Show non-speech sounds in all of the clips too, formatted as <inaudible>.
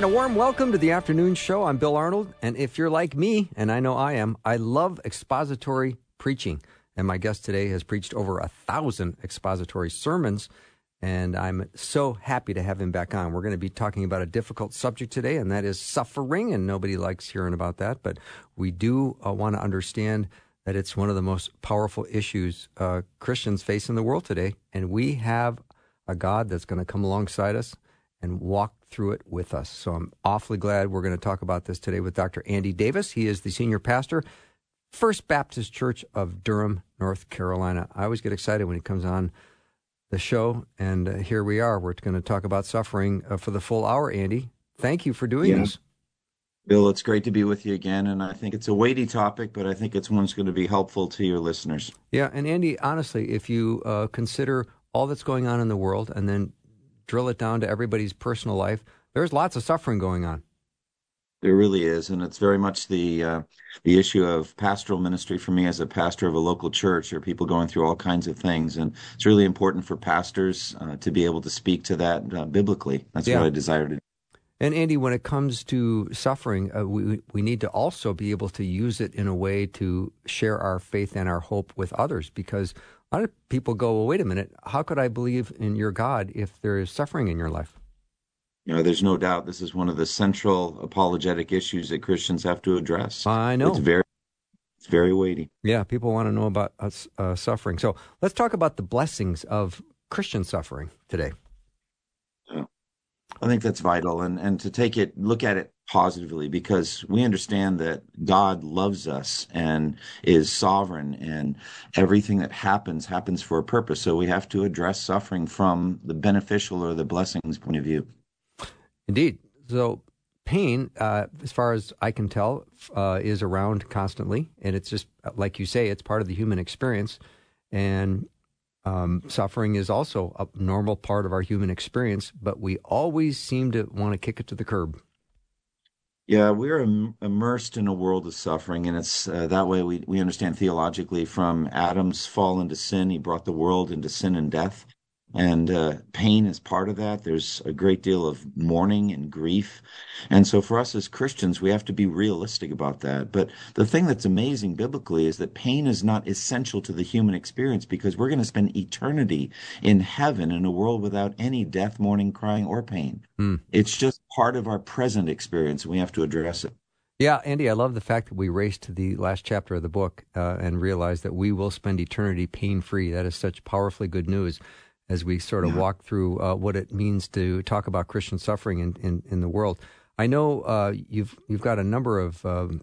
And a warm welcome to the afternoon show. I'm Bill Arnold. And if you're like me, and I know I am, I love expository preaching. And my guest today has preached over a thousand expository sermons. And I'm so happy to have him back on. We're going to be talking about a difficult subject today, and that is suffering. And nobody likes hearing about that. But we do uh, want to understand that it's one of the most powerful issues uh, Christians face in the world today. And we have a God that's going to come alongside us and walk through it with us. So I'm awfully glad we're going to talk about this today with Dr. Andy Davis. He is the senior pastor, First Baptist Church of Durham, North Carolina. I always get excited when he comes on the show, and uh, here we are. We're going to talk about suffering uh, for the full hour, Andy. Thank you for doing yeah. this. Bill, it's great to be with you again. And I think it's a weighty topic, but I think it's one that's going to be helpful to your listeners. Yeah. And Andy, honestly, if you uh, consider all that's going on in the world and then drill it down to everybody's personal life, there's lots of suffering going on. There really is, and it's very much the uh, the issue of pastoral ministry for me as a pastor of a local church. There are people going through all kinds of things, and it's really important for pastors uh, to be able to speak to that uh, biblically. That's yeah. what I desire to do. And Andy, when it comes to suffering, uh, we we need to also be able to use it in a way to share our faith and our hope with others, because a lot of people go, well, wait a minute, how could I believe in your God if there is suffering in your life? You know, there's no doubt this is one of the central apologetic issues that Christians have to address. I know. It's very it's very weighty. Yeah, people want to know about uh, suffering. So let's talk about the blessings of Christian suffering today. Yeah. I think that's vital, and and to take it, look at it positively because we understand that God loves us and is sovereign and everything that happens happens for a purpose. So we have to address suffering from the beneficial or the blessings point of view. Indeed. So pain, uh, as far as I can tell, uh, is around constantly. And it's just, like you say, it's part of the human experience. And um, suffering is also a normal part of our human experience, but we always seem to want to kick it to the curb. Yeah, we're Im- immersed in a world of suffering, and it's uh, that way we, we understand theologically from Adam's fall into sin, he brought the world into sin and death and uh, pain is part of that. There's a great deal of mourning and grief. And so for us as Christians, we have to be realistic about that. But the thing that's amazing biblically is that pain is not essential to the human experience because we're going to spend eternity in heaven in a world without any death, mourning, crying, or pain. Mm. It's just part of our present experience. And we have to address it. Yeah, Andy, I love the fact that we raced to the last chapter of the book uh, and realized that we will spend eternity pain free. That is such powerfully good news as we sort of yeah. walk through uh, what it means to talk about Christian suffering in, in, in the world. I know uh, you've you've got a number of um,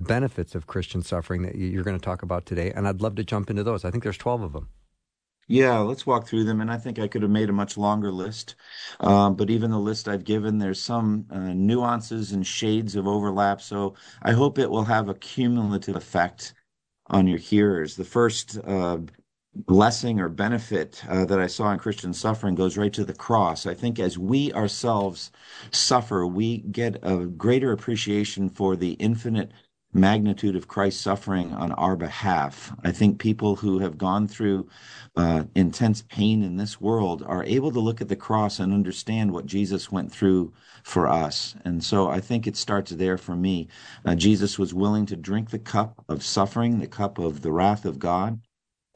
benefits of Christian suffering that you're going to talk about today, and I'd love to jump into those. I think there's 12 of them. Yeah, let's walk through them. And I think I could have made a much longer list. Um, but even the list I've given, there's some uh, nuances and shades of overlap. So I hope it will have a cumulative effect on your hearers. The first uh, blessing or benefit uh, that I saw in Christian suffering goes right to the cross. I think as we ourselves suffer, we get a greater appreciation for the infinite magnitude of Christ's suffering on our behalf. I think people who have gone through uh, intense pain in this world are able to look at the cross and understand what Jesus went through for us. And so I think it starts there for me. Uh, Jesus was willing to drink the cup of suffering, the cup of the wrath of God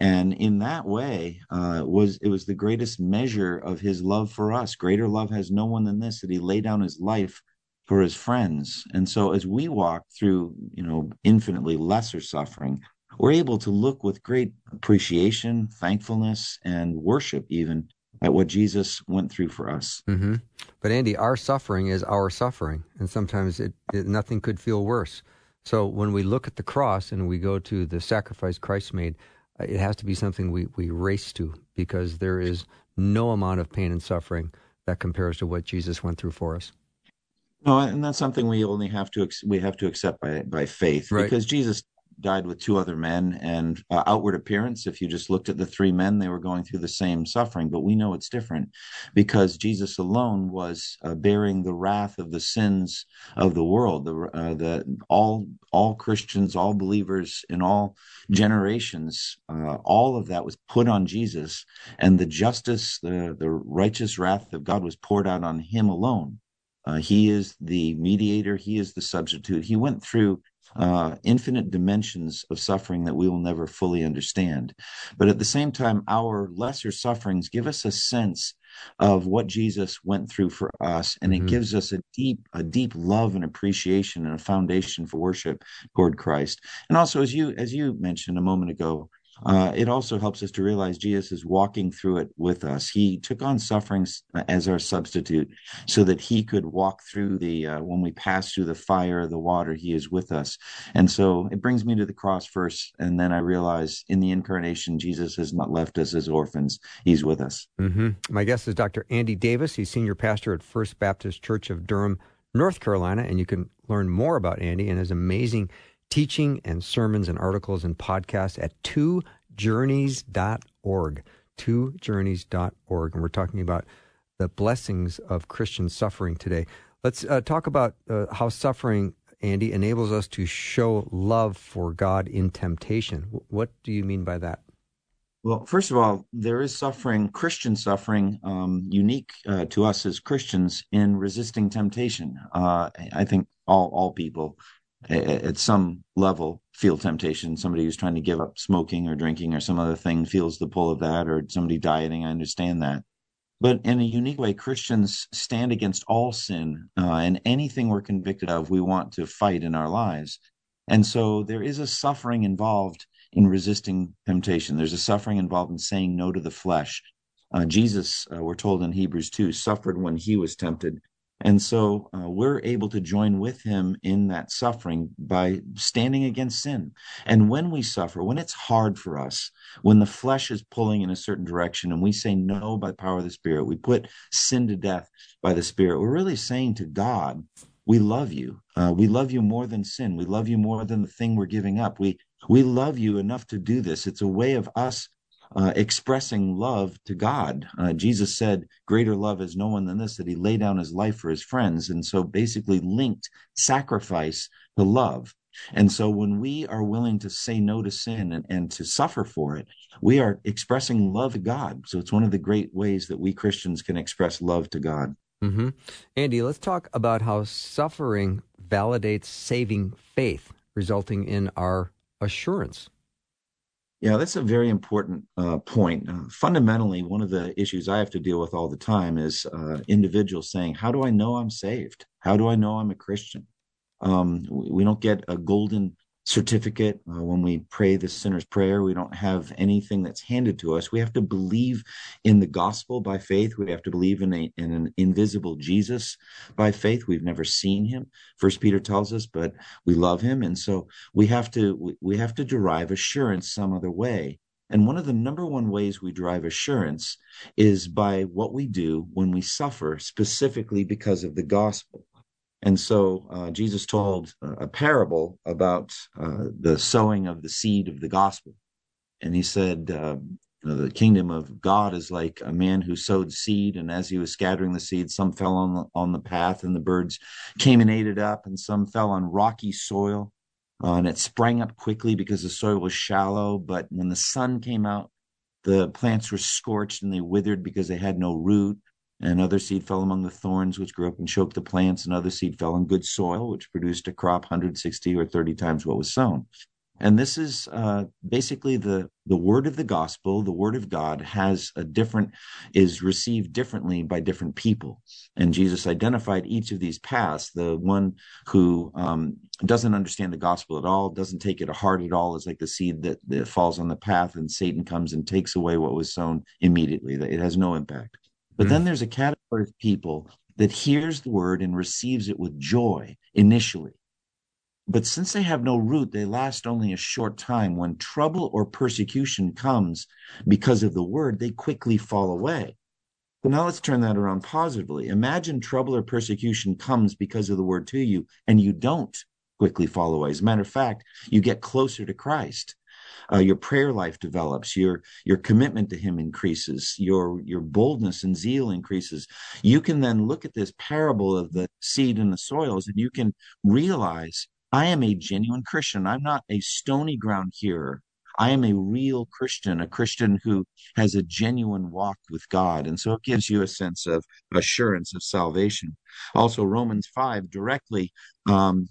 and in that way uh, was it was the greatest measure of his love for us. Greater love has no one than this that he laid down his life for his friends. And so as we walk through you know infinitely lesser suffering we're able to look with great appreciation thankfulness and worship even at what jesus went through for us. Mm-hmm. but andy our suffering is our suffering and sometimes it, it, nothing could feel worse. So when we look at the cross and we go to the sacrifice christ made Uh, it has to be something we, we race to because there is no amount of pain and suffering that compares to what Jesus went through for us. No, and that's something we only have to we have to accept by by faith right. because Jesus died with two other men and uh, outward appearance. If you just looked at the three men they were going through the same suffering. But we know it's different because jesus alone was uh, bearing the wrath of the sins of the world. The uh, the all all christians all believers in all generations uh, all of that was put on jesus. And the justice the the righteous wrath of god was poured out on him alone. Uh, he is the mediator. He is the substitute. He went through uh, infinite dimensions of suffering that we will never fully understand. But at the same time, our lesser sufferings give us a sense of what Jesus went through for us, and mm-hmm. it gives us a deep, a deep love and appreciation and a foundation for worship toward Christ. And also, as you as you mentioned a moment ago, uh, it also helps us to realize Jesus is walking through it with us. He took on sufferings as our substitute so that he could walk through the, uh, when we pass through the fire, the water, he is with us. And so it brings me to the cross first. And then I realize in the incarnation, Jesus has not left us as orphans. He's with us. Mm-hmm. My guest is Dr. Andy Davis. He's senior pastor at First Baptist Church of Durham, North Carolina. And you can learn more about Andy and his amazing teaching and sermons and articles and podcasts at twojourneys.org. Twojourneys.org. And we're talking about the blessings of Christian suffering today. Let's uh, talk about uh, how suffering, Andy, enables us to show love for God in temptation. What do you mean by that? Well, first of all, there is suffering, Christian suffering, um, unique uh, to us as Christians in resisting temptation. Uh, I think all all people at some level feel temptation. Somebody who's trying to give up smoking or drinking or some other thing feels the pull of that or somebody dieting. I understand that. But in a unique way christians stand against all sin uh, and anything we're convicted of we want to fight in our lives. And so there is a suffering involved in resisting temptation. There's a suffering involved in saying no to the flesh. Uh, jesus uh, we're told in hebrews 2 suffered when he was tempted and so uh, we're able to join with him in that suffering by standing against sin. And when we suffer, when it's hard for us, when the flesh is pulling in a certain direction and we say no by the power of the Spirit, we put sin to death by the Spirit, we're really saying to God, we love you. Uh, we love you more than sin. We love you more than the thing we're giving up. We we love you enough to do this. It's a way of us uh, expressing love to God. Uh, Jesus said, Greater love is no one than this, that he lay down his life for his friends. And so basically linked sacrifice to love. And so when we are willing to say no to sin and, and to suffer for it, we are expressing love to God. So it's one of the great ways that we Christians can express love to God. Mm-hmm. Andy, let's talk about how suffering validates saving faith, resulting in our assurance. Yeah, that's a very important uh, point. Uh, fundamentally, one of the issues I have to deal with all the time is uh, individuals saying, How do I know I'm saved? How do I know I'm a Christian? Um, we don't get a golden certificate uh, when we pray the sinner's prayer we don't have anything that's handed to us. We have to believe in the gospel by faith. We have to believe in, a, in an invisible jesus by faith. We've never seen him. First peter tells us but we love him. And so we have to we, we have to derive assurance some other way. And one of the number one ways we derive assurance is by what we do when we suffer specifically because of the gospel and so uh, Jesus told a parable about uh, the sowing of the seed of the gospel. And he said, uh, you know, the kingdom of God is like a man who sowed seed, and as he was scattering the seed, some fell on the, on the path, and the birds came and ate it up, and some fell on rocky soil, uh, and it sprang up quickly because the soil was shallow. But when the sun came out, the plants were scorched and they withered because they had no root and other seed fell among the thorns which grew up and choked the plants. And other seed fell in good soil which produced a crop 160 or 30 times what was sown. And this is uh, basically the the word of the gospel. The word of god has a different is received differently by different people. And jesus identified each of these paths. The one who um, doesn't understand the gospel at all doesn't take it to heart at all is like the seed that, that falls on the path and satan comes and takes away what was sown immediately. It has no impact but mm. then there's a category of people that hears the word and receives it with joy initially. But since they have no root, they last only a short time. When trouble or persecution comes because of the word, they quickly fall away. So now let's turn that around positively. Imagine trouble or persecution comes because of the word to you, and you don't quickly fall away. As a matter of fact, you get closer to Christ. Uh, your prayer life develops. Your your commitment to Him increases. Your your boldness and zeal increases. You can then look at this parable of the seed and the soils, and you can realize I am a genuine Christian. I'm not a stony ground hearer. I am a real Christian, a Christian who has a genuine walk with God. And so it gives you a sense of assurance of salvation. Also, Romans 5 directly, um,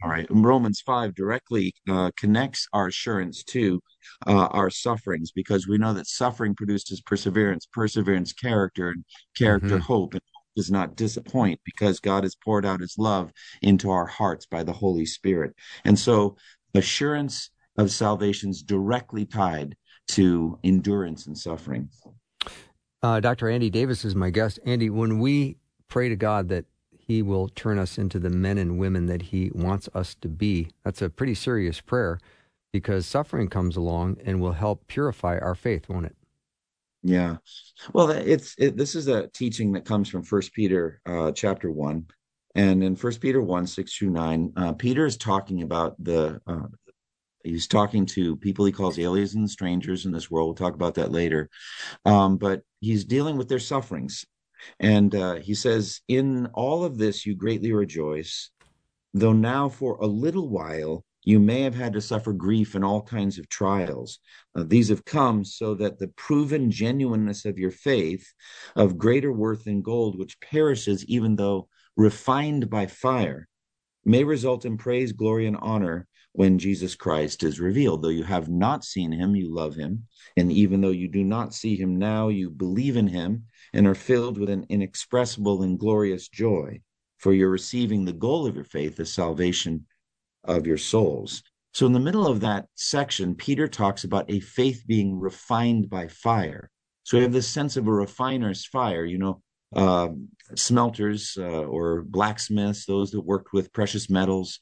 sorry, Romans 5 directly uh, connects our assurance to uh, our sufferings because we know that suffering produces perseverance, perseverance, character, and character, mm-hmm. hope. And does not disappoint because God has poured out his love into our hearts by the Holy Spirit. And so assurance of salvation is directly tied to endurance and suffering. Uh, Dr. Andy Davis is my guest. Andy, when we pray to God that he will turn us into the men and women that he wants us to be, that's a pretty serious prayer because suffering comes along and will help purify our faith, won't it? Yeah. Well, it's it, this is a teaching that comes from First Peter uh, chapter one, and in First Peter one six through nine, uh, Peter is talking about the uh, he's talking to people he calls aliens and strangers in this world. We'll talk about that later, um, but he's dealing with their sufferings, and uh, he says, "In all of this, you greatly rejoice, though now for a little while." You may have had to suffer grief and all kinds of trials. Uh, these have come so that the proven genuineness of your faith, of greater worth than gold, which perishes even though refined by fire, may result in praise, glory, and honor when Jesus Christ is revealed. Though you have not seen him, you love him. And even though you do not see him now, you believe in him and are filled with an inexpressible and glorious joy. For you're receiving the goal of your faith, the salvation of your souls. So, in the middle of that section, Peter talks about a faith being refined by fire. So, we have this sense of a refiner's fire, you know, uh, smelters uh, or blacksmiths, those that worked with precious metals,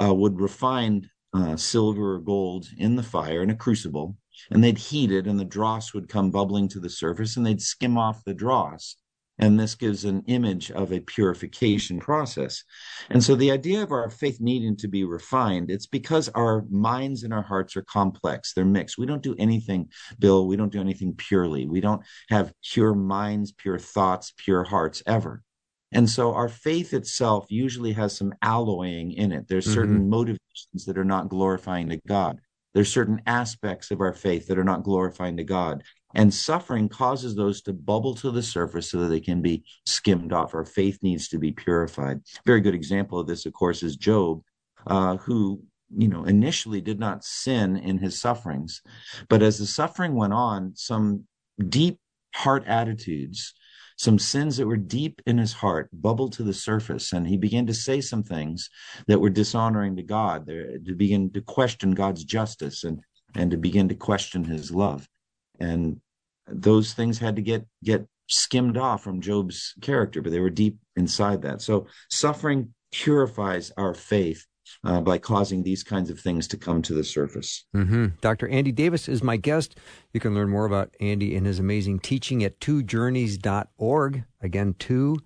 uh, would refine uh, silver or gold in the fire in a crucible, and they'd heat it, and the dross would come bubbling to the surface, and they'd skim off the dross and this gives an image of a purification process. And so the idea of our faith needing to be refined, it's because our minds and our hearts are complex. They're mixed. We don't do anything, Bill, we don't do anything purely. We don't have pure minds, pure thoughts, pure hearts ever. And so our faith itself usually has some alloying in it. There's certain mm-hmm. motivations that are not glorifying to God. There's certain aspects of our faith that are not glorifying to God. And suffering causes those to bubble to the surface so that they can be skimmed off. Our faith needs to be purified. Very good example of this, of course, is Job, uh, who you know initially did not sin in his sufferings but as the suffering went on some deep heart attitudes some sins that were deep in his heart bubbled to the surface and he began to say some things that were dishonoring to god to begin to question god's justice and and to begin to question his love and those things had to get get skimmed off from Job's character, but they were deep inside that. So suffering purifies our faith uh, by causing these kinds of things to come to the surface. Mm-hmm. Dr. Andy Davis is my guest. You can learn more about Andy and his amazing teaching at twojourneys.org. Again, two,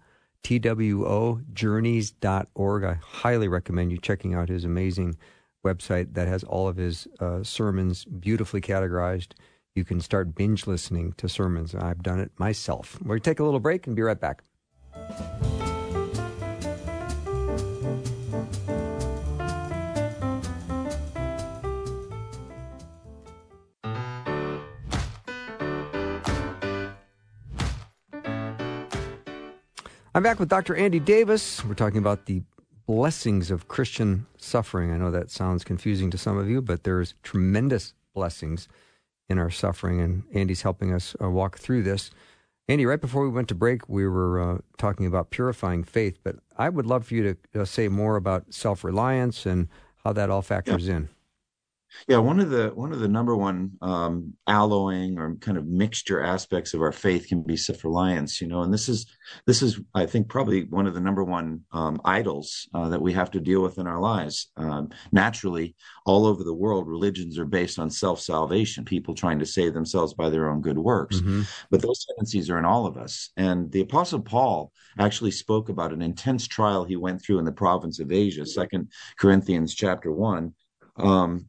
T-W-O, journeys.org. I highly recommend you checking out his amazing website that has all of his uh, sermons beautifully categorized you can start binge listening to sermons. I've done it myself. We'll take a little break and be right back. I'm back with Dr. Andy Davis. We're talking about the blessings of Christian suffering. I know that sounds confusing to some of you, but there's tremendous blessings in our suffering, and Andy's helping us uh, walk through this. Andy, right before we went to break, we were uh, talking about purifying faith, but I would love for you to uh, say more about self reliance and how that all factors yeah. in. Yeah, one of the one of the number one um, alloying or kind of mixture aspects of our faith can be self-reliance, you know, and this is this is I think probably one of the number one um, idols uh, that we have to deal with in our lives. Um, naturally, all over the world, religions are based on self-salvation, people trying to save themselves by their own good works, mm-hmm. but those tendencies are in all of us. And the Apostle Paul actually spoke about an intense trial he went through in the province of Asia, Second Corinthians chapter one. Um,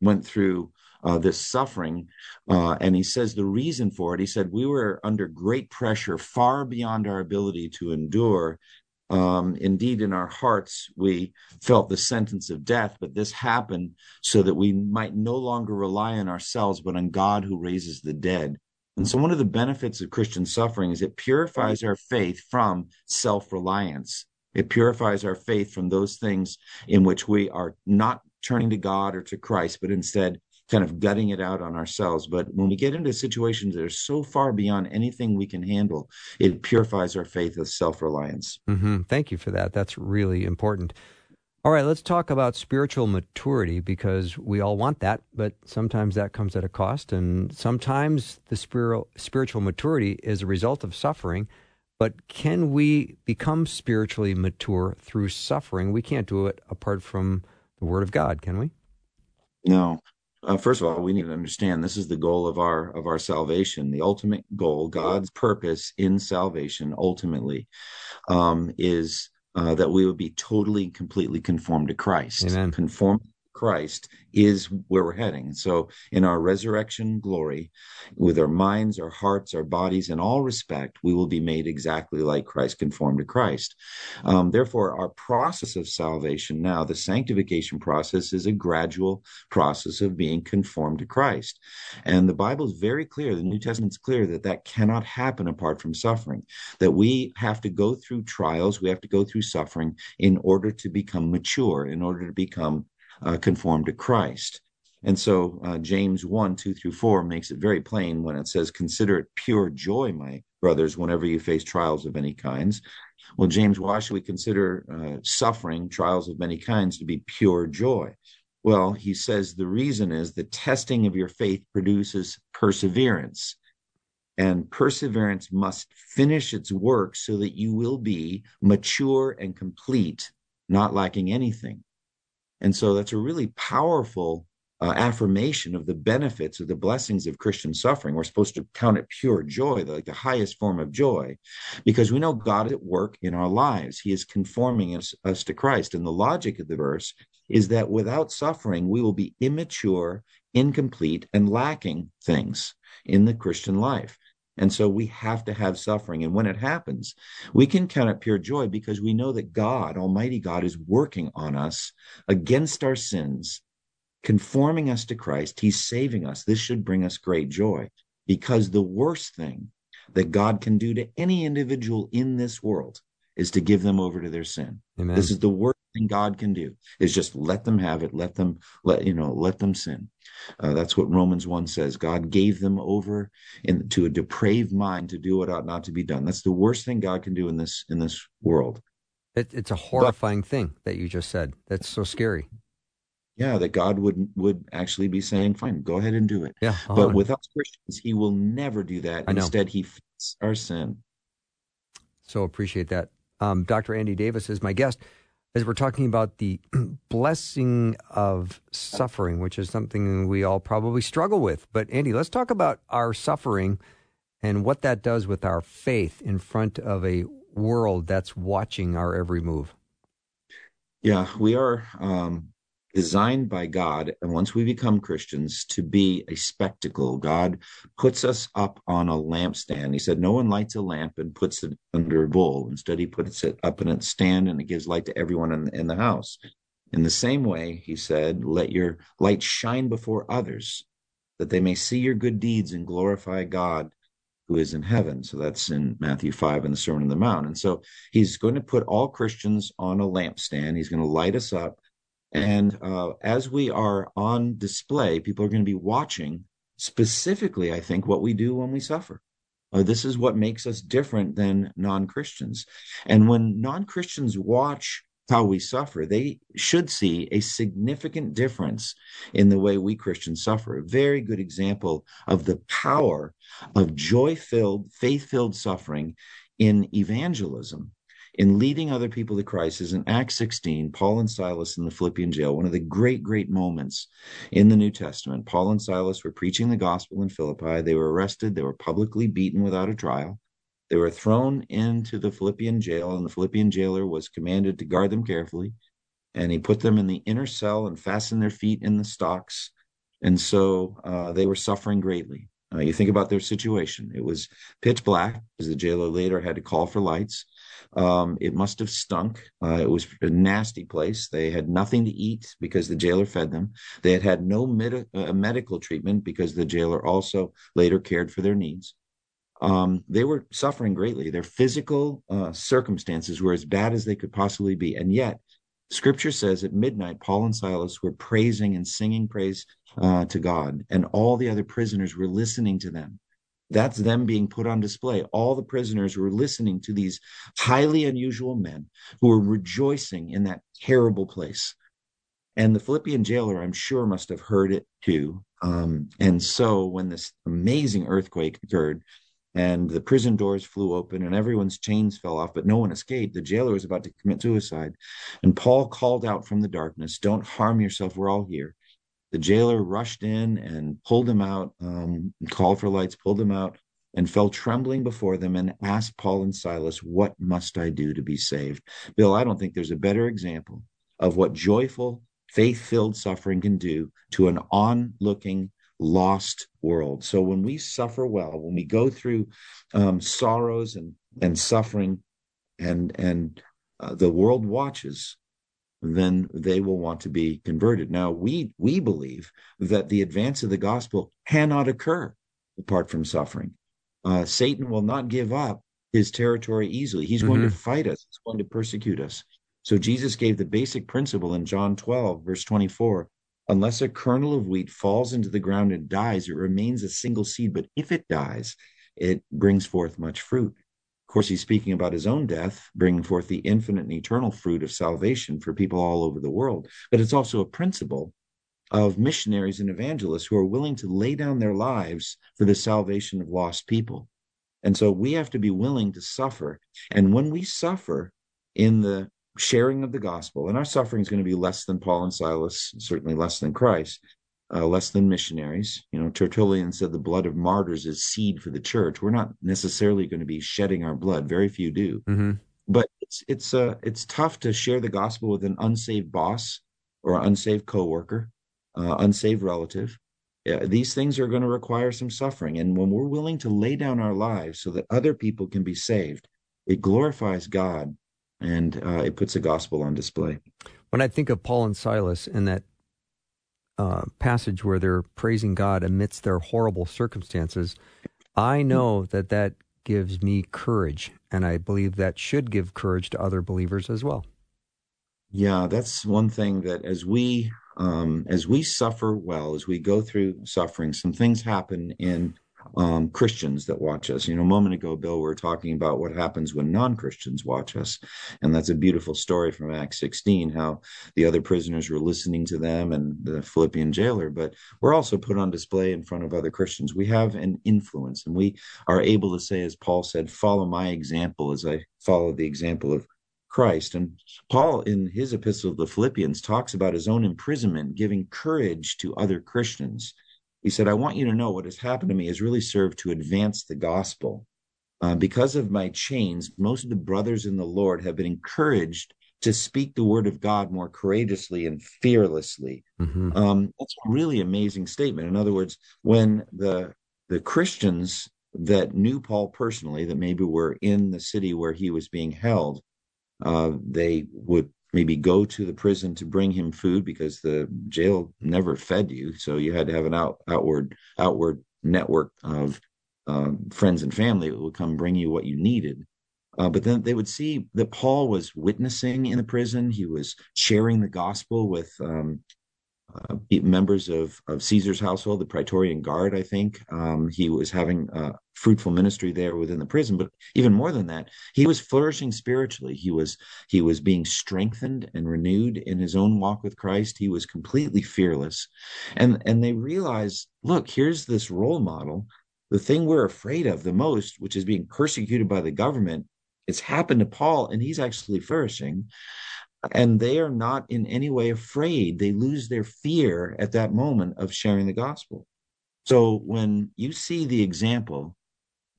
went through uh, this suffering. Uh, and he says the reason for it, he said, we were under great pressure, far beyond our ability to endure. Um, indeed, in our hearts, we felt the sentence of death, but this happened so that we might no longer rely on ourselves, but on God who raises the dead. And so, one of the benefits of Christian suffering is it purifies our faith from self reliance. It purifies our faith from those things in which we are not turning to God or to Christ, but instead kind of gutting it out on ourselves. But when we get into situations that are so far beyond anything we can handle, it purifies our faith of self reliance. Mm-hmm. Thank you for that. That's really important. All right, let's talk about spiritual maturity because we all want that, but sometimes that comes at a cost. And sometimes the spiritual, spiritual maturity is a result of suffering. But can we become spiritually mature through suffering? We can't do it apart from the Word of God, can we? No. Uh, first of all, we need to understand this is the goal of our of our salvation. The ultimate goal, God's purpose in salvation, ultimately, um, is uh, that we would be totally, completely conformed to Christ. Amen. Conform Christ is where we're heading. So, in our resurrection glory, with our minds, our hearts, our bodies, in all respect, we will be made exactly like Christ, conformed to Christ. Um, therefore, our process of salvation now, the sanctification process, is a gradual process of being conformed to Christ. And the Bible is very clear, the New Testament's clear that that cannot happen apart from suffering, that we have to go through trials, we have to go through suffering in order to become mature, in order to become uh, conform to Christ. And so uh, James 1, 2 through 4 makes it very plain when it says, Consider it pure joy, my brothers, whenever you face trials of any kinds. Well, James, why should we consider uh, suffering, trials of many kinds, to be pure joy? Well, he says the reason is the testing of your faith produces perseverance. And perseverance must finish its work so that you will be mature and complete, not lacking anything. And so that's a really powerful uh, affirmation of the benefits of the blessings of Christian suffering. We're supposed to count it pure joy, like the highest form of joy, because we know God at work in our lives. He is conforming us, us to Christ. And the logic of the verse is that without suffering, we will be immature, incomplete, and lacking things in the Christian life. And so we have to have suffering. And when it happens, we can count it pure joy because we know that God, Almighty God, is working on us against our sins, conforming us to Christ. He's saving us. This should bring us great joy because the worst thing that God can do to any individual in this world is to give them over to their sin. Amen. This is the worst God can do is just let them have it, let them let you know, let them sin. Uh, that's what Romans one says. God gave them over in, to a depraved mind to do what ought not to be done. That's the worst thing God can do in this in this world. It, it's a horrifying but, thing that you just said. That's so scary. Yeah, that God would would actually be saying, "Fine, go ahead and do it." Yeah, but with us Christians, He will never do that. Instead, He fits our sin. So appreciate that. Um, Dr. Andy Davis is my guest as we're talking about the <clears throat> blessing of suffering, which is something we all probably struggle with. But Andy, let's talk about our suffering and what that does with our faith in front of a world that's watching our every move. Yeah, we are um, designed by God, and once we become Christians, to be a spectacle. God puts us up on a lampstand. He said, No one lights a lamp and puts it under a bowl. Instead, he puts it up in its stand and it gives light to everyone in, in the house. In the same way, he said, Let your light shine before others, that they may see your good deeds and glorify God who is in heaven. So that's in Matthew 5 in the Sermon on the Mount. And so he's going to put all Christians on a lampstand. He's going to light us up and uh, as we are on display, people are going to be watching specifically, I think, what we do when we suffer. Uh, this is what makes us different than non Christians. And when non Christians watch how we suffer, they should see a significant difference in the way we Christians suffer. A very good example of the power of joy filled, faith filled suffering in evangelism, in leading other people to Christ, is in Acts 16, Paul and Silas in the Philippian jail, one of the great, great moments in the New Testament. Paul and Silas were preaching the gospel in Philippi. They were arrested, they were publicly beaten without a trial. They were thrown into the Philippian jail, and the Philippian jailer was commanded to guard them carefully. And he put them in the inner cell and fastened their feet in the stocks. And so uh, they were suffering greatly. Uh, you think about their situation. It was pitch black, as the jailer later had to call for lights. Um, it must have stunk. Uh, it was a nasty place. They had nothing to eat because the jailer fed them. They had had no med- uh, medical treatment because the jailer also later cared for their needs um, they were suffering greatly. Their physical uh, circumstances were as bad as they could possibly be. And yet, scripture says at midnight, Paul and Silas were praising and singing praise uh, to God, and all the other prisoners were listening to them. That's them being put on display. All the prisoners were listening to these highly unusual men who were rejoicing in that terrible place. And the Philippian jailer, I'm sure, must have heard it too. Um, and so when this amazing earthquake occurred, and the prison doors flew open and everyone's chains fell off, but no one escaped. The jailer was about to commit suicide. And Paul called out from the darkness, Don't harm yourself. We're all here. The jailer rushed in and pulled him out, um, called for lights, pulled him out, and fell trembling before them and asked Paul and Silas, What must I do to be saved? Bill, I don't think there's a better example of what joyful, faith filled suffering can do to an onlooking, lost world. So when we suffer well, when we go through um, sorrows and and suffering, and and uh, the world watches, then they will want to be converted. Now we we believe that the advance of the gospel cannot occur apart from suffering. Uh, Satan will not give up his territory easily. He's mm-hmm. going to mm-hmm. fight us. He's going to persecute us. So Jesus gave the basic principle in John 12, verse 24 Unless a kernel of wheat falls into the ground and dies, it remains a single seed. But if it dies, it brings forth much fruit. Of course, he's speaking about his own death, bringing forth the infinite and eternal fruit of salvation for people all over the world. But it's also a principle of missionaries and evangelists who are willing to lay down their lives for the salvation of lost people. And so we have to be willing to suffer. And when we suffer in the sharing of the gospel, and our suffering is going to be less than Paul and Silas, certainly less than Christ, uh, less than missionaries. You know, Tertullian said the blood of martyrs is seed for the church. We're not necessarily going to be shedding our blood; very few do. Mm-hmm. But it's it's uh, it's tough to share the gospel with an unsaved boss or unsaved coworker, uh, unsaved relative. These things are going to require some suffering, and when we're willing to lay down our lives so that other people can be saved, it glorifies God and uh, it puts the gospel on display. When I think of Paul and Silas in that uh, passage where they're praising God amidst their horrible circumstances, I know that that gives me courage, and I believe that should give courage to other believers as well. Yeah, that's one thing that as we um, as we suffer well, as we go through suffering, some things happen in um, Christians that watch us. You know, a moment ago, Bill, we were talking about what happens when non Christians watch us. And that's a beautiful story from Acts 16, how the other prisoners were listening to them and the Philippian jailer. But we're also put on display in front of other Christians. We have an influence, and we are able to say, as Paul said, follow my example as I follow the example of Christ. And Paul, in his epistle to the Philippians, talks about his own imprisonment, giving courage to other Christians he said, I want you to know what has happened to me has really served to advance the gospel. Uh, because of my chains, most of the brothers in the Lord have been encouraged to speak the word of God more courageously and fearlessly. Mm-hmm. Um, that's a really amazing statement. In other words, when the the Christians that knew Paul personally, that maybe were in the city where he was being held, uh, they would maybe go to the prison to bring him food because the jail never fed you. So you had to have an out, outward outward network of um, friends and family that would come bring you what you needed. Uh, but then they would see that paul was witnessing in the prison. He was sharing the gospel with um, uh, members of, of Caesar's household, the Praetorian Guard, I think. Um, he was having a fruitful ministry there within the prison, but even more than that, he was flourishing spiritually. He was he was being strengthened and renewed in his own walk with Christ. He was completely fearless, and and they realized, look, here's this role model. The thing we're afraid of the most, which is being persecuted by the government, it's happened to Paul, and he's actually flourishing and they are not in any way afraid. They lose their fear at that moment of sharing the gospel. So when you see the example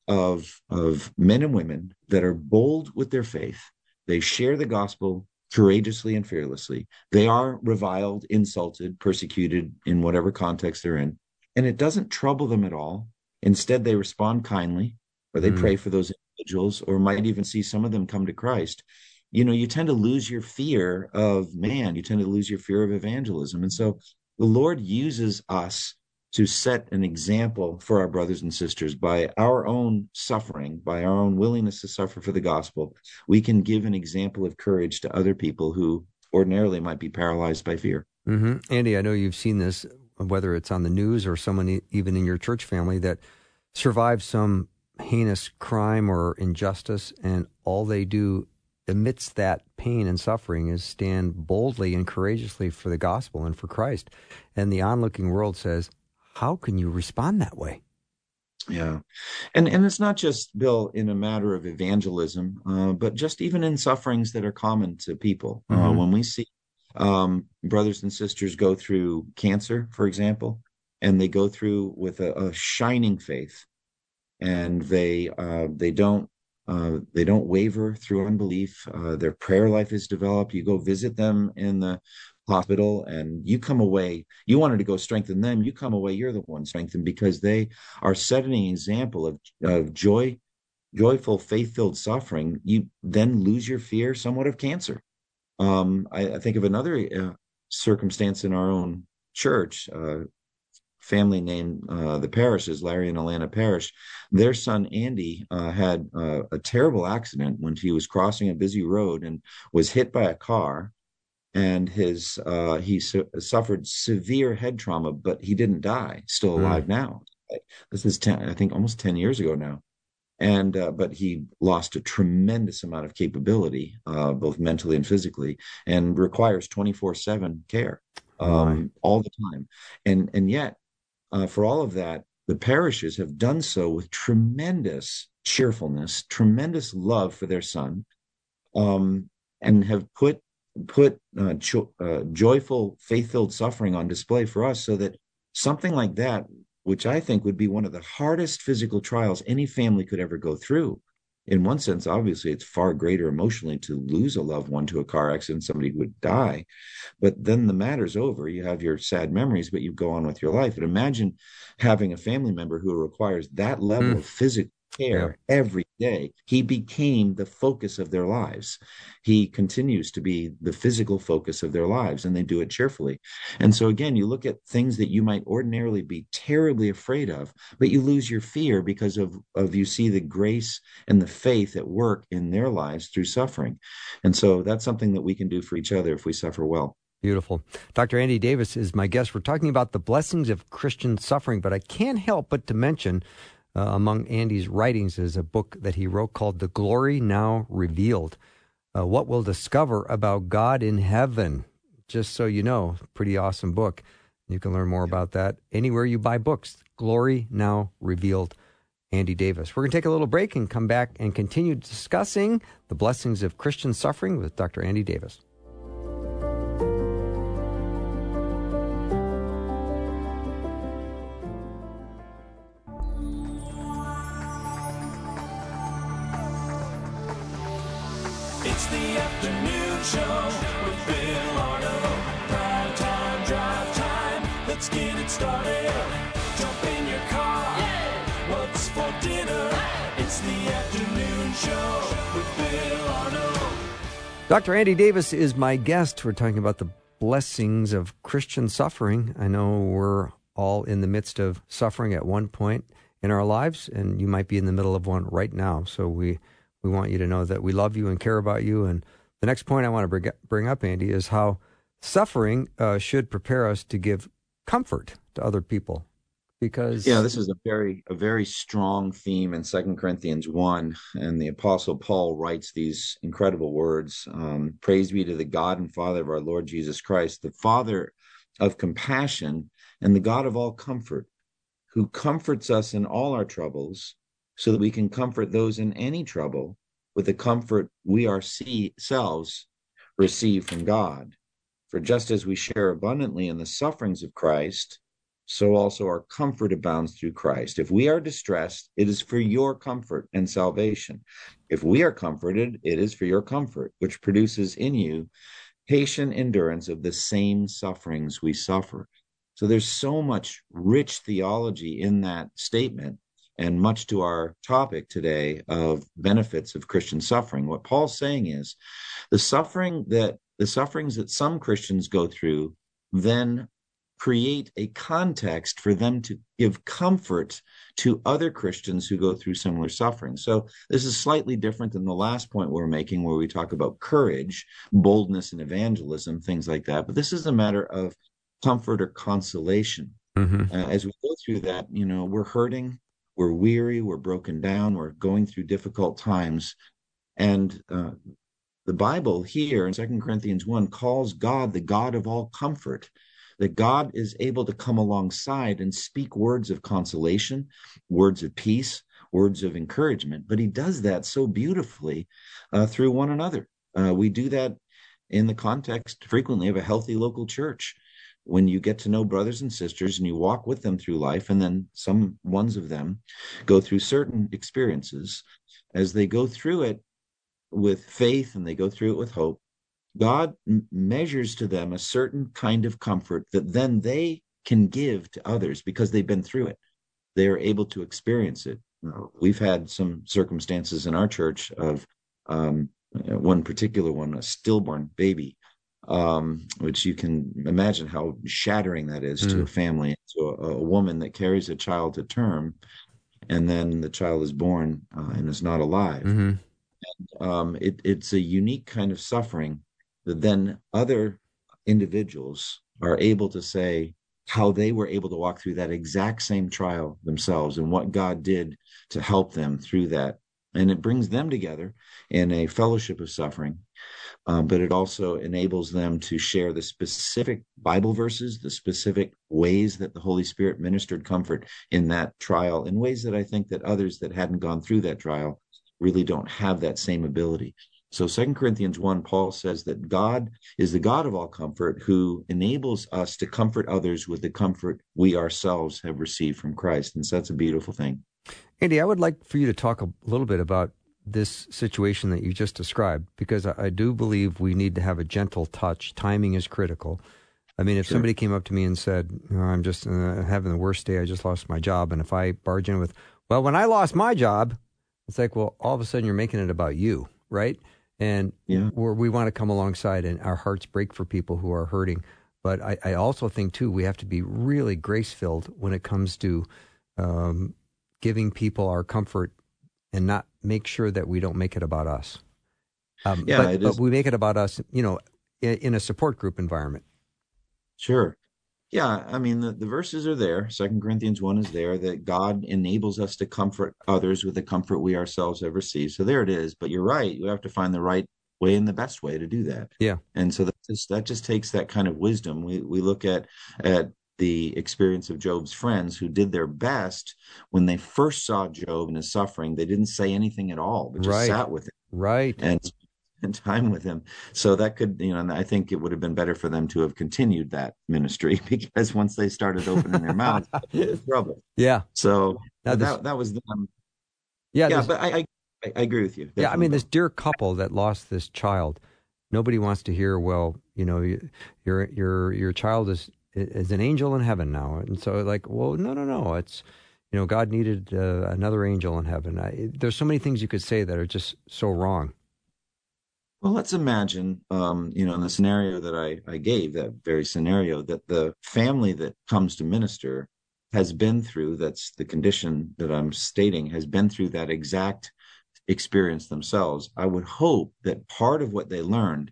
of, of men and women that are bold with their faith, they share the gospel courageously and fearlessly. They are reviled, insulted, persecuted in whatever context they're in, and it doesn't trouble them at all. Instead, they respond kindly, or they mm. pray for those individuals, or might even see some of them come to Christ you know you tend to lose your fear of man. You tend to lose your fear of evangelism. And so the lord uses us to set an example for our brothers and sisters. By our own suffering by our own willingness to suffer for the gospel we can give an example of courage to other people who ordinarily might be paralyzed by fear. Mm-hmm. andy i know you've seen this whether it's on the news or someone even in your church family that survived some heinous crime or injustice and all they do amidst that pain and suffering is stand boldly and courageously for the gospel and for Christ. And the onlooking world says, how can you respond that way? Yeah, and and it's not just Bill in a matter of evangelism, uh, but just even in sufferings that are common to people. Uh, mm-hmm. Uh, when we see um, brothers and sisters go through cancer, for example, and they go through with a, a shining faith, and they uh, they don't uh, they don't waver through unbelief. Uh, their prayer life is developed. You go visit them in the hospital and you come away, you wanted to go strengthen them. You come away, you're the one strengthened because they are setting an example of, of joy, joyful, faith filled suffering. You then lose your fear somewhat of cancer. Um, I, I, think of another uh, circumstance in our own church. Family named uh, the Parishes, Larry and Alana Parish. Their son Andy uh, had uh, a terrible accident when he was crossing a busy road and was hit by a car, and his uh, he su- suffered severe head trauma, but he didn't die. Still hmm. alive mm. now. This is ten, I think, almost ten years ago now. And uh, but he lost a tremendous amount of capability, uh, both mentally and physically, and requires twenty four seven care um, all the time. And and yet uh, for all of that, the parishes have done so with tremendous cheerfulness, tremendous love for their son, um, and have put put uh, jo- uh, joyful, faith-filled suffering on display for us, so that something like that, which I think would be one of the hardest physical trials any family could ever go through, in one sense, obviously, it's far greater emotionally to lose a loved one to a car accident, somebody would die. But then the matter's over. You have your sad memories, but you go on with your life. And imagine having a family member who requires that level mm. of physical care yeah. every day. He became the focus of their lives. He continues to be the physical focus of their lives, and they do it cheerfully. And so, again, you look at things that you might ordinarily be terribly afraid of, but you lose your fear because of, of you see the grace and the faith at work in their lives through suffering. And so, that's something that we can do for each other if we suffer well. Beautiful. Dr. Andy Davis is my guest. We're talking about the blessings of Christian suffering, but I can't help but to mention uh, among Andy's writings is a book that he wrote called The Glory Now Revealed. Uh, what we'll discover about God in heaven. Just so you know, pretty awesome book. You can learn more about that anywhere you buy books. Glory Now Revealed. Andy Davis. We're going to take a little break and come back and continue discussing the blessings of Christian suffering with Dr. Andy Davis. Dr. Andy Davis is my guest. We're talking about the blessings of Christian suffering. I know we're all in the midst of suffering at one point in our lives, and you might be in the middle of one right now. So we, we want you to know that we love you and care about you. And the next point I want to bring, up, Andy, is how suffering uh, should prepare us to give comfort to other people because yeah this is a very a very strong theme in second corinthians 1 and the apostle paul writes these incredible words um, praise be to the god and father of our lord jesus christ the father of compassion and the god of all comfort who comforts us in all our troubles so that we can comfort those in any trouble with the comfort we ourselves receive from god for just as we share abundantly in the sufferings of christ so also our comfort abounds through Christ. If we are distressed, it is for your comfort and salvation. If we are comforted, it is for your comfort, which produces in you patient endurance of the same sufferings we suffer. So there's so much rich theology in that statement and much to our topic today of benefits of Christian suffering. What Paul's saying is the suffering that the sufferings that some Christians go through then create a context for them to give comfort to other Christians who go through similar suffering. So this is slightly different than the last point we're making, where we talk about courage, boldness, and evangelism, things like that. But this is a matter of comfort or consolation. Mm-hmm. Uh, as we go through that, you know, we're hurting, we're weary, we're broken down, we're going through difficult times. And uh, the Bible here in Second Corinthians 1 calls God the God of all comfort that God is able to come alongside and speak words of consolation, words of peace, words of encouragement. But he does that so beautifully uh, through one another. Uh, we do that in the context frequently of a healthy local church. When you get to know brothers and sisters and you walk with them through life, and then some ones of them go through certain experiences, as they go through it with faith and they go through it with hope, God m- measures to them a certain kind of comfort that then they can give to others because they've been through it. They are able to experience it. We've had some circumstances in our church of um, one particular one, a stillborn baby, um, which you can imagine how shattering that is mm. to a family, to a, a, woman that carries a child to term, and then the child is born uh, and is not alive. Mm-hmm. And, um, it, it's a unique kind of suffering that then other individuals are able to say how they were able to walk through that exact same trial themselves and what God did to help them through that. And it brings them together in a fellowship of suffering, um, but it also enables them to share the specific Bible verses, the specific ways that the Holy Spirit ministered comfort in that trial, in ways that I think that others that hadn't gone through that trial really don't have that same ability. So Second Corinthians 1, Paul says that God is the God of all comfort who enables us to comfort others with the comfort we ourselves have received from Christ. And so that's a beautiful thing. Andy, I would like for you to talk a little bit about this situation that you just described, because I do believe we need to have a gentle touch. Timing is critical. I mean, if sure. somebody came up to me and said, oh, I'm just uh, having the worst day, I just lost my job, and if I barge in with, well, when I lost my job, it's like, well, all of a sudden you're making it about you, right? and yeah. we want to come alongside and our hearts break for people who are hurting but i, I also think too we have to be really grace filled when it comes to um, giving people our comfort and not make sure that we don't make it about us um, yeah, but, but we make it about us you know in, in a support group environment sure yeah, I mean the, the verses are there. Second Corinthians one is there that God enables us to comfort others with the comfort we ourselves have received. So there it is. But you're right; you have to find the right way and the best way to do that. Yeah, and so that just, that just takes that kind of wisdom. We we look at at the experience of Job's friends who did their best when they first saw Job and his suffering. They didn't say anything at all, but just right. sat with him. Right. And <laughs> spend time with him. So that could, you know, and I think it would have been better for them to have continued that ministry <laughs> because once they started opening their mouths, trouble. Yeah. So now this, that that was them. Yeah. Yeah, but I, I, I agree with you. Definitely. Yeah, I mean, this dear couple that lost this child. Nobody wants to hear. Well, you know, your your your child is is an angel in heaven now, and so like, well, no, no, no. It's you know, God needed uh, another angel in heaven. I, there's so many things you could say that are just so wrong. Well, let's imagine, um, you know, in the scenario that I, I gave, that very scenario, that the family that comes to minister has been through, that's the condition that I'm stating, has been through that exact experience themselves. I would hope that part of what they learned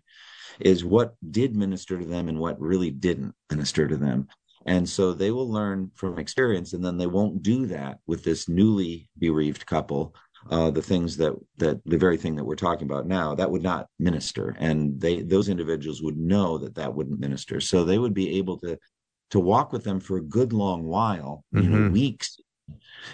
is what did minister to them and what really didn't minister to them. And so they will learn from experience, and then they won't do that with this newly bereaved couple. Uh, the things that that the very thing that we're talking about now that would not minister, and they those individuals would know that that wouldn't minister. So they would be able to to walk with them for a good long while, mm-hmm. you know, mm-hmm. weeks,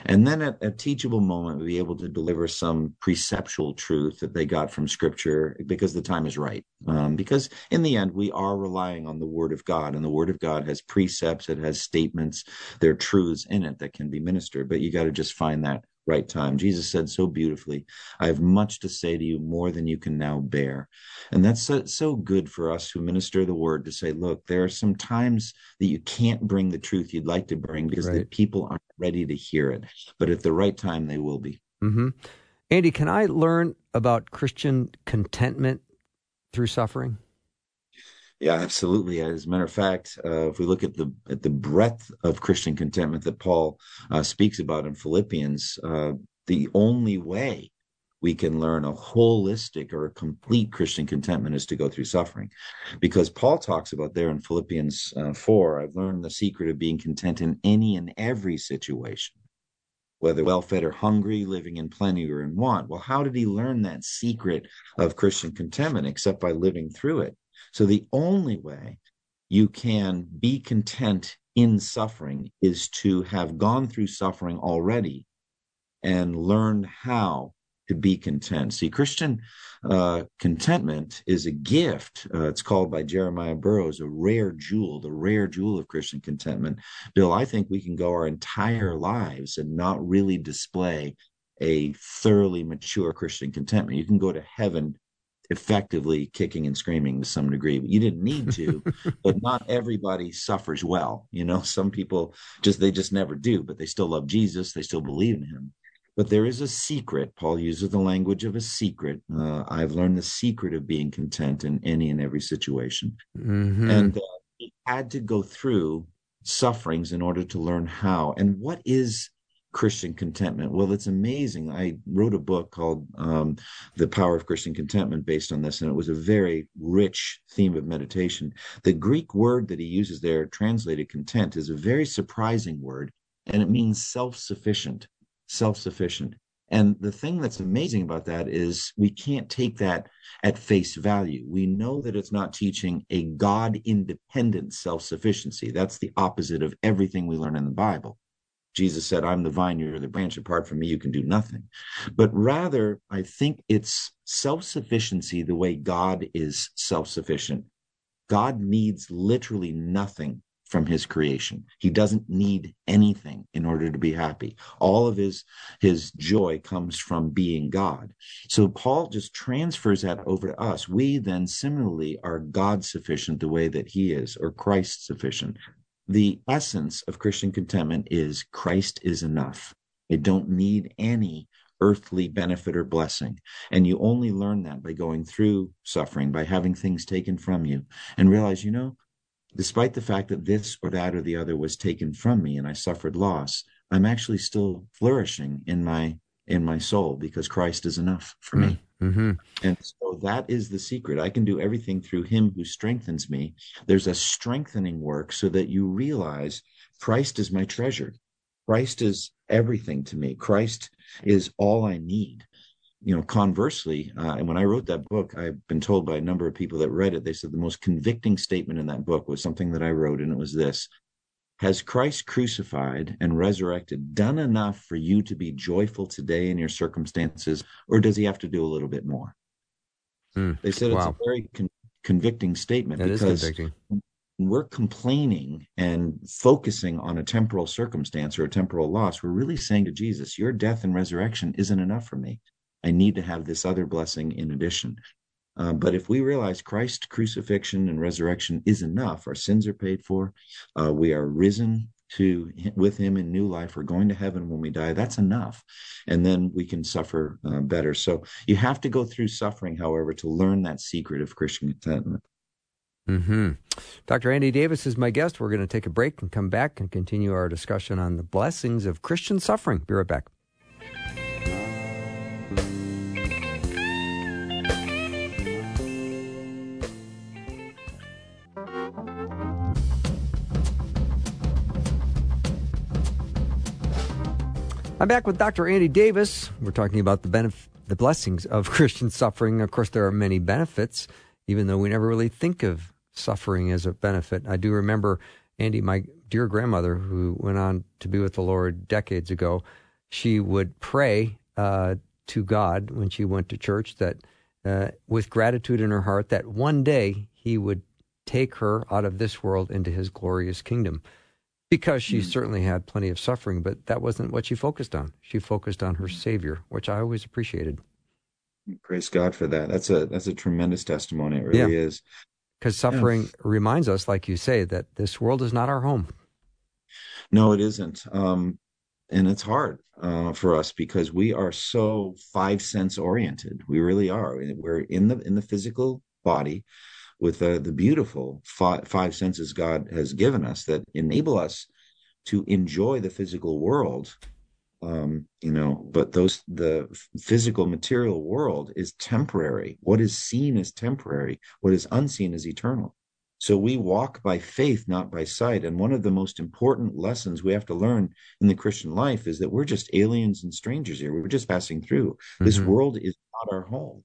and then at a teachable moment, be able to deliver some preceptual truth that they got from scripture because the time is right. Um, because in the end, we are relying on the word of God, and the word of God has precepts, it has statements, there are truths in it that can be ministered, but you got to just find that right time. Jesus said so beautifully, I have much to say to you, more than you can now bear. And that's so, so, good for us who minister the word to say, look, there are some times that you can't bring the truth you'd like to bring because right. the people aren't ready to hear it. But at the right time, they will be. Mm-hmm. Andy, can I learn about Christian contentment through suffering? Yeah, absolutely. As a matter of fact, uh, if we look at the at the breadth of Christian contentment that Paul uh, speaks about in Philippians, uh, the only way we can learn a holistic or a complete Christian contentment is to go through suffering, because Paul talks about there in Philippians uh, four. I've learned the secret of being content in any and every situation whether well fed or hungry, living in plenty or in want. Well, how did he learn that secret of Christian contentment except by living through it? So the only way you can be content in suffering is to have gone through suffering already and learned how to be content. See, Christian uh, contentment is a gift. Uh, it's called by Jeremiah Burroughs a rare jewel, the rare jewel of Christian contentment. Bill, I think we can go our entire lives and not really display a thoroughly mature Christian contentment. You can go to heaven effectively kicking and screaming to some degree. But you didn't need to <laughs> but not everybody suffers well you know? <laughs> Some people just they just never do but they still love jesus. They still believe in him. But there is a secret. Paul uses the language of a secret. Uh, i've learned the secret of being content in any and every situation. Mm-hmm. and uh, he had to go through sufferings in order to learn how. And what is Christian contentment. Well, it's amazing. I wrote a book called um, The Power of Christian Contentment based on this, and it was a very rich theme of meditation. The Greek word that he uses there, translated content, is a very surprising word, and it means self sufficient. Self sufficient. And the thing that's amazing about that is we can't take that at face value. We know that it's not teaching a God independent self sufficiency. That's the opposite of everything we learn in the Bible. Jesus said, I'm the vine, you're the branch. Apart from me, you can do nothing. But rather, I think it's self sufficiency the way God is self sufficient. God needs literally nothing from his creation. He doesn't need anything in order to be happy. All of his his joy comes from being God. So Paul just transfers that over to us. We then similarly are God sufficient the way that he is or Christ sufficient the essence of Christian contentment is Christ is enough. I don't need any earthly benefit or blessing. And you only learn that by going through suffering, by having things taken from you, and realize, you know, despite the fact that this or that or the other was taken from me and I suffered loss, I'm actually still flourishing in my in my soul because Christ is enough for me. Hmm. Mm-hmm. And so that is the secret. I can do everything through him who strengthens me. There's a strengthening work so that you realize Christ is my treasure. Christ is everything to me. Christ is all I need. You know, conversely, uh, and when I wrote that book, I've been told by a number of people that read it, they said the most convicting statement in that book was something that I wrote, and it was this has Christ crucified and resurrected done enough for you to be joyful today in your circumstances, or does he have to do a little bit more? Mm, they said wow. it's a very con- convicting statement that because we're complaining and focusing on a temporal circumstance or a temporal loss. We're really saying to Jesus, Your death and resurrection isn't enough for me. I need to have this other blessing in addition. Uh, but if we realize Christ's crucifixion and resurrection is enough, our sins are paid for, uh, we are risen to with Him in new life. We're going to heaven when we die. That's enough, and then we can suffer uh, better. So you have to go through suffering, however, to learn that secret of Christian contentment. Hmm. Dr. Andy Davis is my guest. We're going to take a break and come back and continue our discussion on the blessings of Christian suffering. Be right back. I'm back with Dr. Andy Davis. We're talking about the benef- the blessings of <laughs> Christian suffering. Of course, there are many benefits, even though we never really think of suffering as a benefit. I do remember Andy, my dear grandmother, who went on to be with the Lord decades ago. She would pray uh, to God when she went to church that, uh, with gratitude in her heart, that one day He would take her out of this world into His glorious kingdom because she mm. certainly had plenty of suffering, but that wasn't what she focused on. She focused on her Savior, which I always appreciated. Praise God for that. That's a that's a tremendous testimony. It really yeah. is. Because suffering yeah. reminds us, like you say, that this world is not our home. No, it isn't. Um, and it's hard uh, for us because we are so five sense oriented. We really are. We're in the in the physical body, with uh, the beautiful five, five senses God has given us that enable us to enjoy the physical world. Um, you know, but those the physical material world is temporary. What is seen is temporary. What is unseen is eternal. So we walk by faith, not by sight. And one of the most important lessons we have to learn in the Christian life is that we're just aliens and strangers here. We're just passing through. Mm-hmm. This world is not our home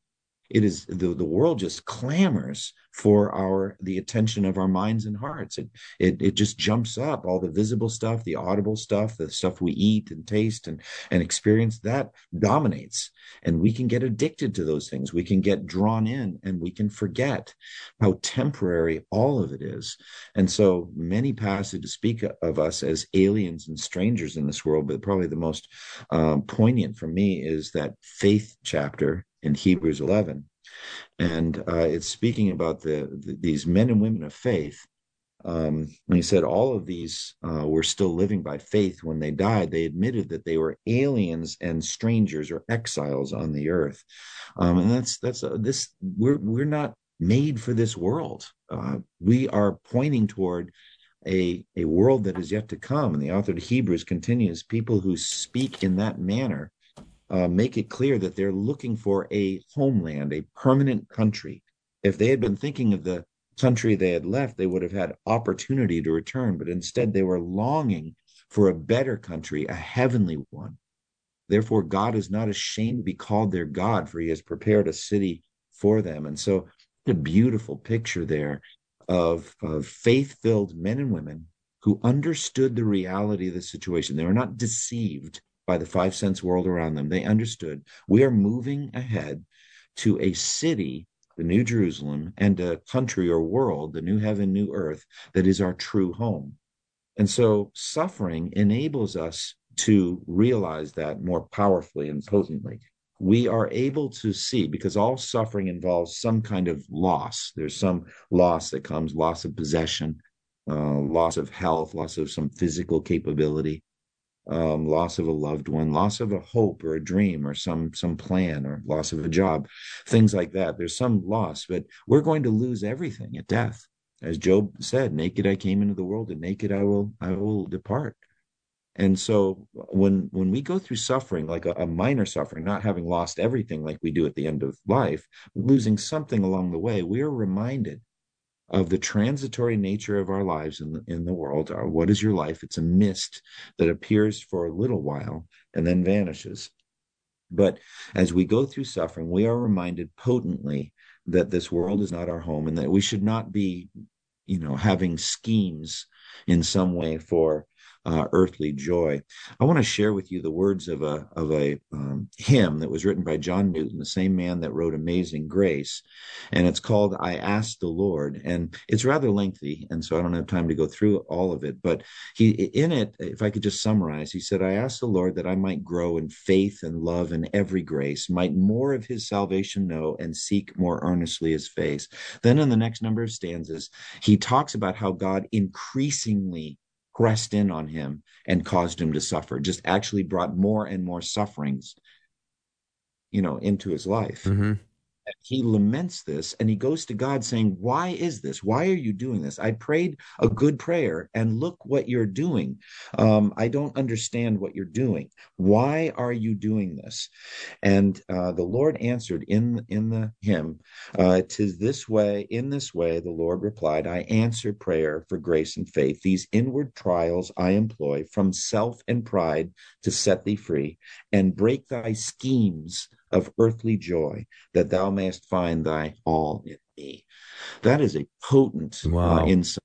it is the, the world just clamors for our the attention of our minds and hearts. It, it it just jumps up all the visible stuff the audible stuff the stuff we eat and taste and and experience that dominates. And we can get addicted to those things. We can get drawn in and we can forget how temporary all of it is. And so many passages speak of us as aliens and strangers in this world but probably the most um, poignant for me is that faith chapter in Hebrews 11. And uh, it's speaking about the, the, these men and women of faith. Um, and he said all of these uh, were still living by faith when they died. They admitted that they were aliens and strangers or exiles on the earth. Um, and that's that's uh, this. We're we're not made for this world. Uh, we are pointing toward a a world that is yet to come. And the author of Hebrews continues: people who speak in that manner uh, make it clear that they're looking for a homeland, a permanent country. If they had been thinking of the country they had left, they would have had opportunity to return, but instead they were longing for a better country, a heavenly one. Therefore, God is not ashamed to be called their God, for he has prepared a city for them. And so, a beautiful picture there of, of faith filled men and women who understood the reality of the situation. They were not deceived by the five sense world around them. They understood we are moving ahead to a city, the New Jerusalem, and a country or world, the new heaven, new earth, that is our true home. And so suffering enables us to realize that more powerfully and potently. We are able to see because all suffering involves some kind of loss. There's some loss that comes loss of possession, uh, loss of health, loss of some physical capability um, loss of a loved one, loss of a hope or a dream or some some plan or loss of a job, things like that. There's some loss, but we're going to lose everything at death. As Job said, naked I came into the world and naked I will I will depart. And so when when we go through suffering, like a, a minor suffering, not having lost everything like we do at the end of life, losing something along the way, we are reminded of the transitory nature of our lives in the, in the world. What is your life? It's a mist that appears for a little while and then vanishes. But as we go through suffering, we are reminded potently that this world is not our home and that we should not be, you know, having schemes in some way for uh, earthly joy. I want to share with you the words of a of a um, hymn that was written by John Newton, the same man that wrote Amazing Grace, and it's called "I Asked the Lord," and it's rather lengthy, and so I don't have time to go through all of it. But he in it, if I could just summarize, he said, "I asked the Lord that I might grow in faith and love and every grace, might more of His salvation know, and seek more earnestly His face." Then in the next number of stanzas, he talks about how God increasingly pressed in on him and caused him to suffer, just actually brought more and more sufferings, you know, into his life. Mm-hmm. He laments this and he goes to God saying, Why is this? Why are you doing this? I prayed a good prayer and look what you're doing. Um, I don't understand what you're doing. Why are you doing this? And uh, the Lord answered in, in the hymn, uh, Tis this way, in this way, the Lord replied, I answer prayer for grace and faith. These inward trials I employ from self and pride to set thee free and break thy schemes of earthly joy, that thou mayest find thy all in me. That is a potent uh, wow. uh, insight.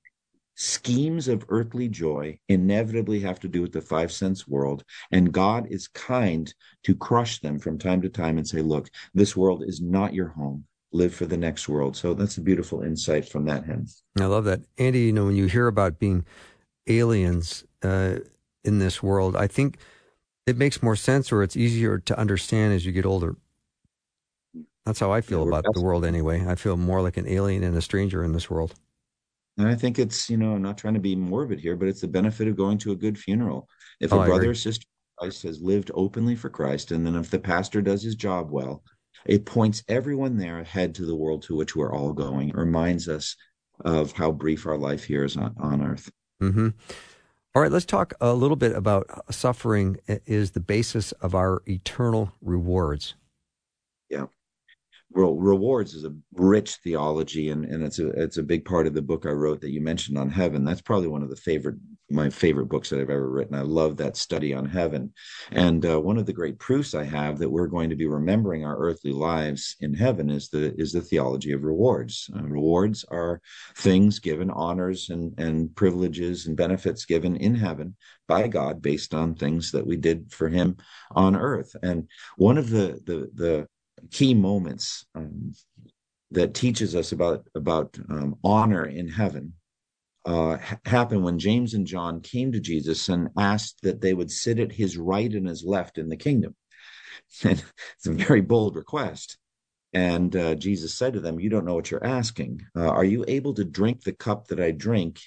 Schemes of earthly joy inevitably have to do with the five sense world, and God is kind to crush them from time to time and say, Look, this world is not your home. Live for the next world. So that's a beautiful insight from that hymn. I love that. Andy, you know, when you hear about being aliens uh, in this world, I think it makes more sense or it's easier to understand as you get older. That's how I feel yeah, about the world anyway. I feel more like an alien and a stranger in this world. And I think it's, you know, I'm not trying to be morbid here, but it's the benefit of going to a good funeral. If oh, a brother or sister Christ has lived openly for Christ, and then if the pastor does his job well, it points everyone there ahead to the world to which we're all going, it reminds us of how brief our life here is on, on earth. Mm-hmm. All right, let's talk a little bit about suffering is the basis of our eternal rewards. Yeah rewards is a rich theology and, and it's a it's a big part of the book I wrote that you mentioned on heaven. That's probably one of the favorite my favorite books that I've ever written. I love that study on heaven. And uh, one of the great proofs I have that we're going to be remembering our earthly lives in heaven is the is the theology of rewards. Uh, rewards are things given, honors and and privileges and benefits given in heaven by God based on things that we did for Him on earth. And one of the the the key moments um, that teaches us about about um, honor in heaven uh, ha- happened when James and John came to Jesus and asked that they would sit at his right and his left in the kingdom. <laughs> And it's a very bold request. And uh, Jesus said to them, You don't know what you're asking. Uh, are you able to drink the cup that I drink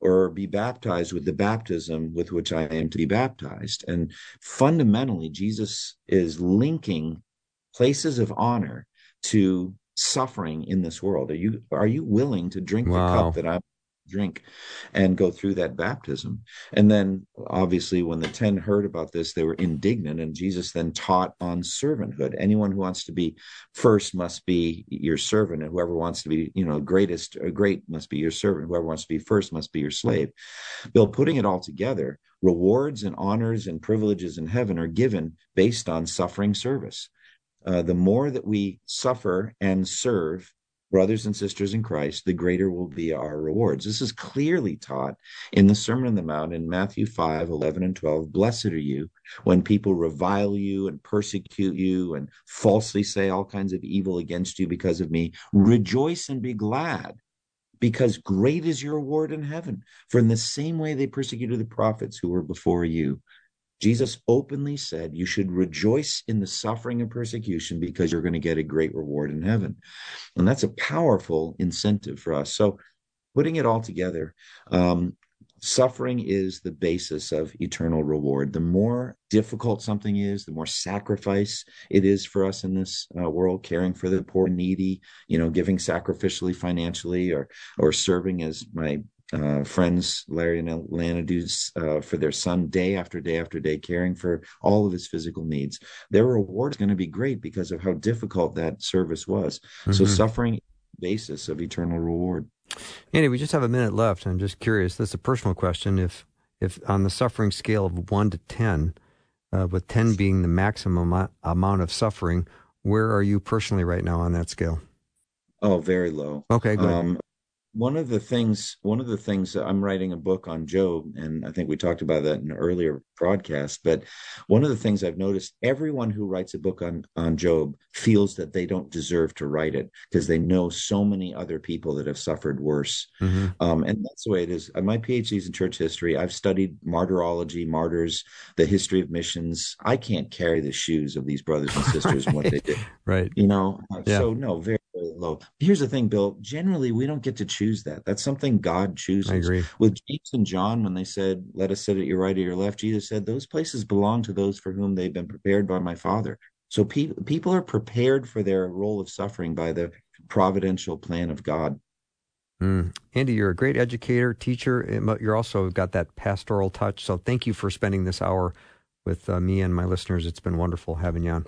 or be baptized with the baptism with which I am to be baptized? And fundamentally, Jesus is linking places of honor to suffering in this world? Are you are you willing to drink wow. the cup that I drink and go through that baptism? And then obviously when the 10 heard about this, they were indignant and Jesus then taught on servanthood. Anyone who wants to be first must be your servant and whoever wants to be, you know, greatest or great must be your servant. Whoever wants to be first must be your slave. Bill, putting it all together, rewards and honors and privileges in heaven are given based on suffering service uh, the more that we suffer and serve brothers and sisters in Christ, the greater will be our rewards. This is clearly taught in the Sermon on the Mount in Matthew 5 11 and 12. Blessed are you when people revile you and persecute you and falsely say all kinds of evil against you because of me. Rejoice and be glad. Because great is your reward in heaven. For in the same way they persecuted the prophets who were before you. Jesus openly said, You should rejoice in the suffering and persecution because you're going to get a great reward in heaven. And that's a powerful incentive for us. So, putting it all together, um, suffering is the basis of eternal reward. The more difficult something is, the more sacrifice it is for us in this uh, world, caring for the poor and needy, you know, giving sacrificially financially or, or serving as my uh, friends, Larry and Lana, do uh, for their son day after day after day, caring for all of his physical needs. Their reward is going to be great because of how difficult that service was. Mm-hmm. So, suffering basis of eternal reward. Andy, we just have a minute left. I'm just curious. This is a personal question. If, if on the suffering scale of one to ten, uh, with ten being the maximum amount of suffering, where are you personally right now on that scale? Oh, very low. Okay, good. Um, one of the things one of the things that i'm writing a book on job and i think we talked about that in an earlier broadcast but one of the things i've noticed everyone who writes a book on on job feels that they don't deserve to write it because they know so many other people that have suffered worse mm-hmm. um, and that's the way it is uh, my phd is in church history i've studied martyrology martyrs the history of missions i can't carry the shoes of these brothers and sisters right. and what they <laughs> did right you know yeah. so no very low. Here's the thing, Bill. Generally, we don't get to choose that. That's something God chooses. I agree. With James and John, when they said, "Let us sit at your right or your left," Jesus said, "Those places belong to those for whom they've been prepared by my Father." So pe- people are prepared for their role of suffering by the providential plan of God. Mm. Andy, you're a great educator, teacher. You're also got that pastoral touch. So thank you for spending this hour with uh, me and my listeners. It's been wonderful having you on.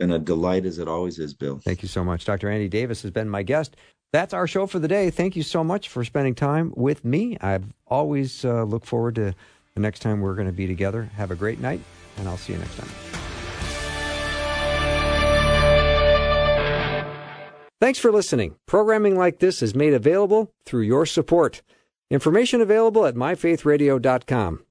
Been a delight as it always is, Bill. Thank you so much. Dr. Andy Davis has been my guest. That's our show for the day. Thank you so much for spending time with me. I always uh, look forward to the next time we're going to be together. Have a great night, and I'll see you next time. Thanks for listening. Programming like this is made available through your support. Information available at myfaithradio.com.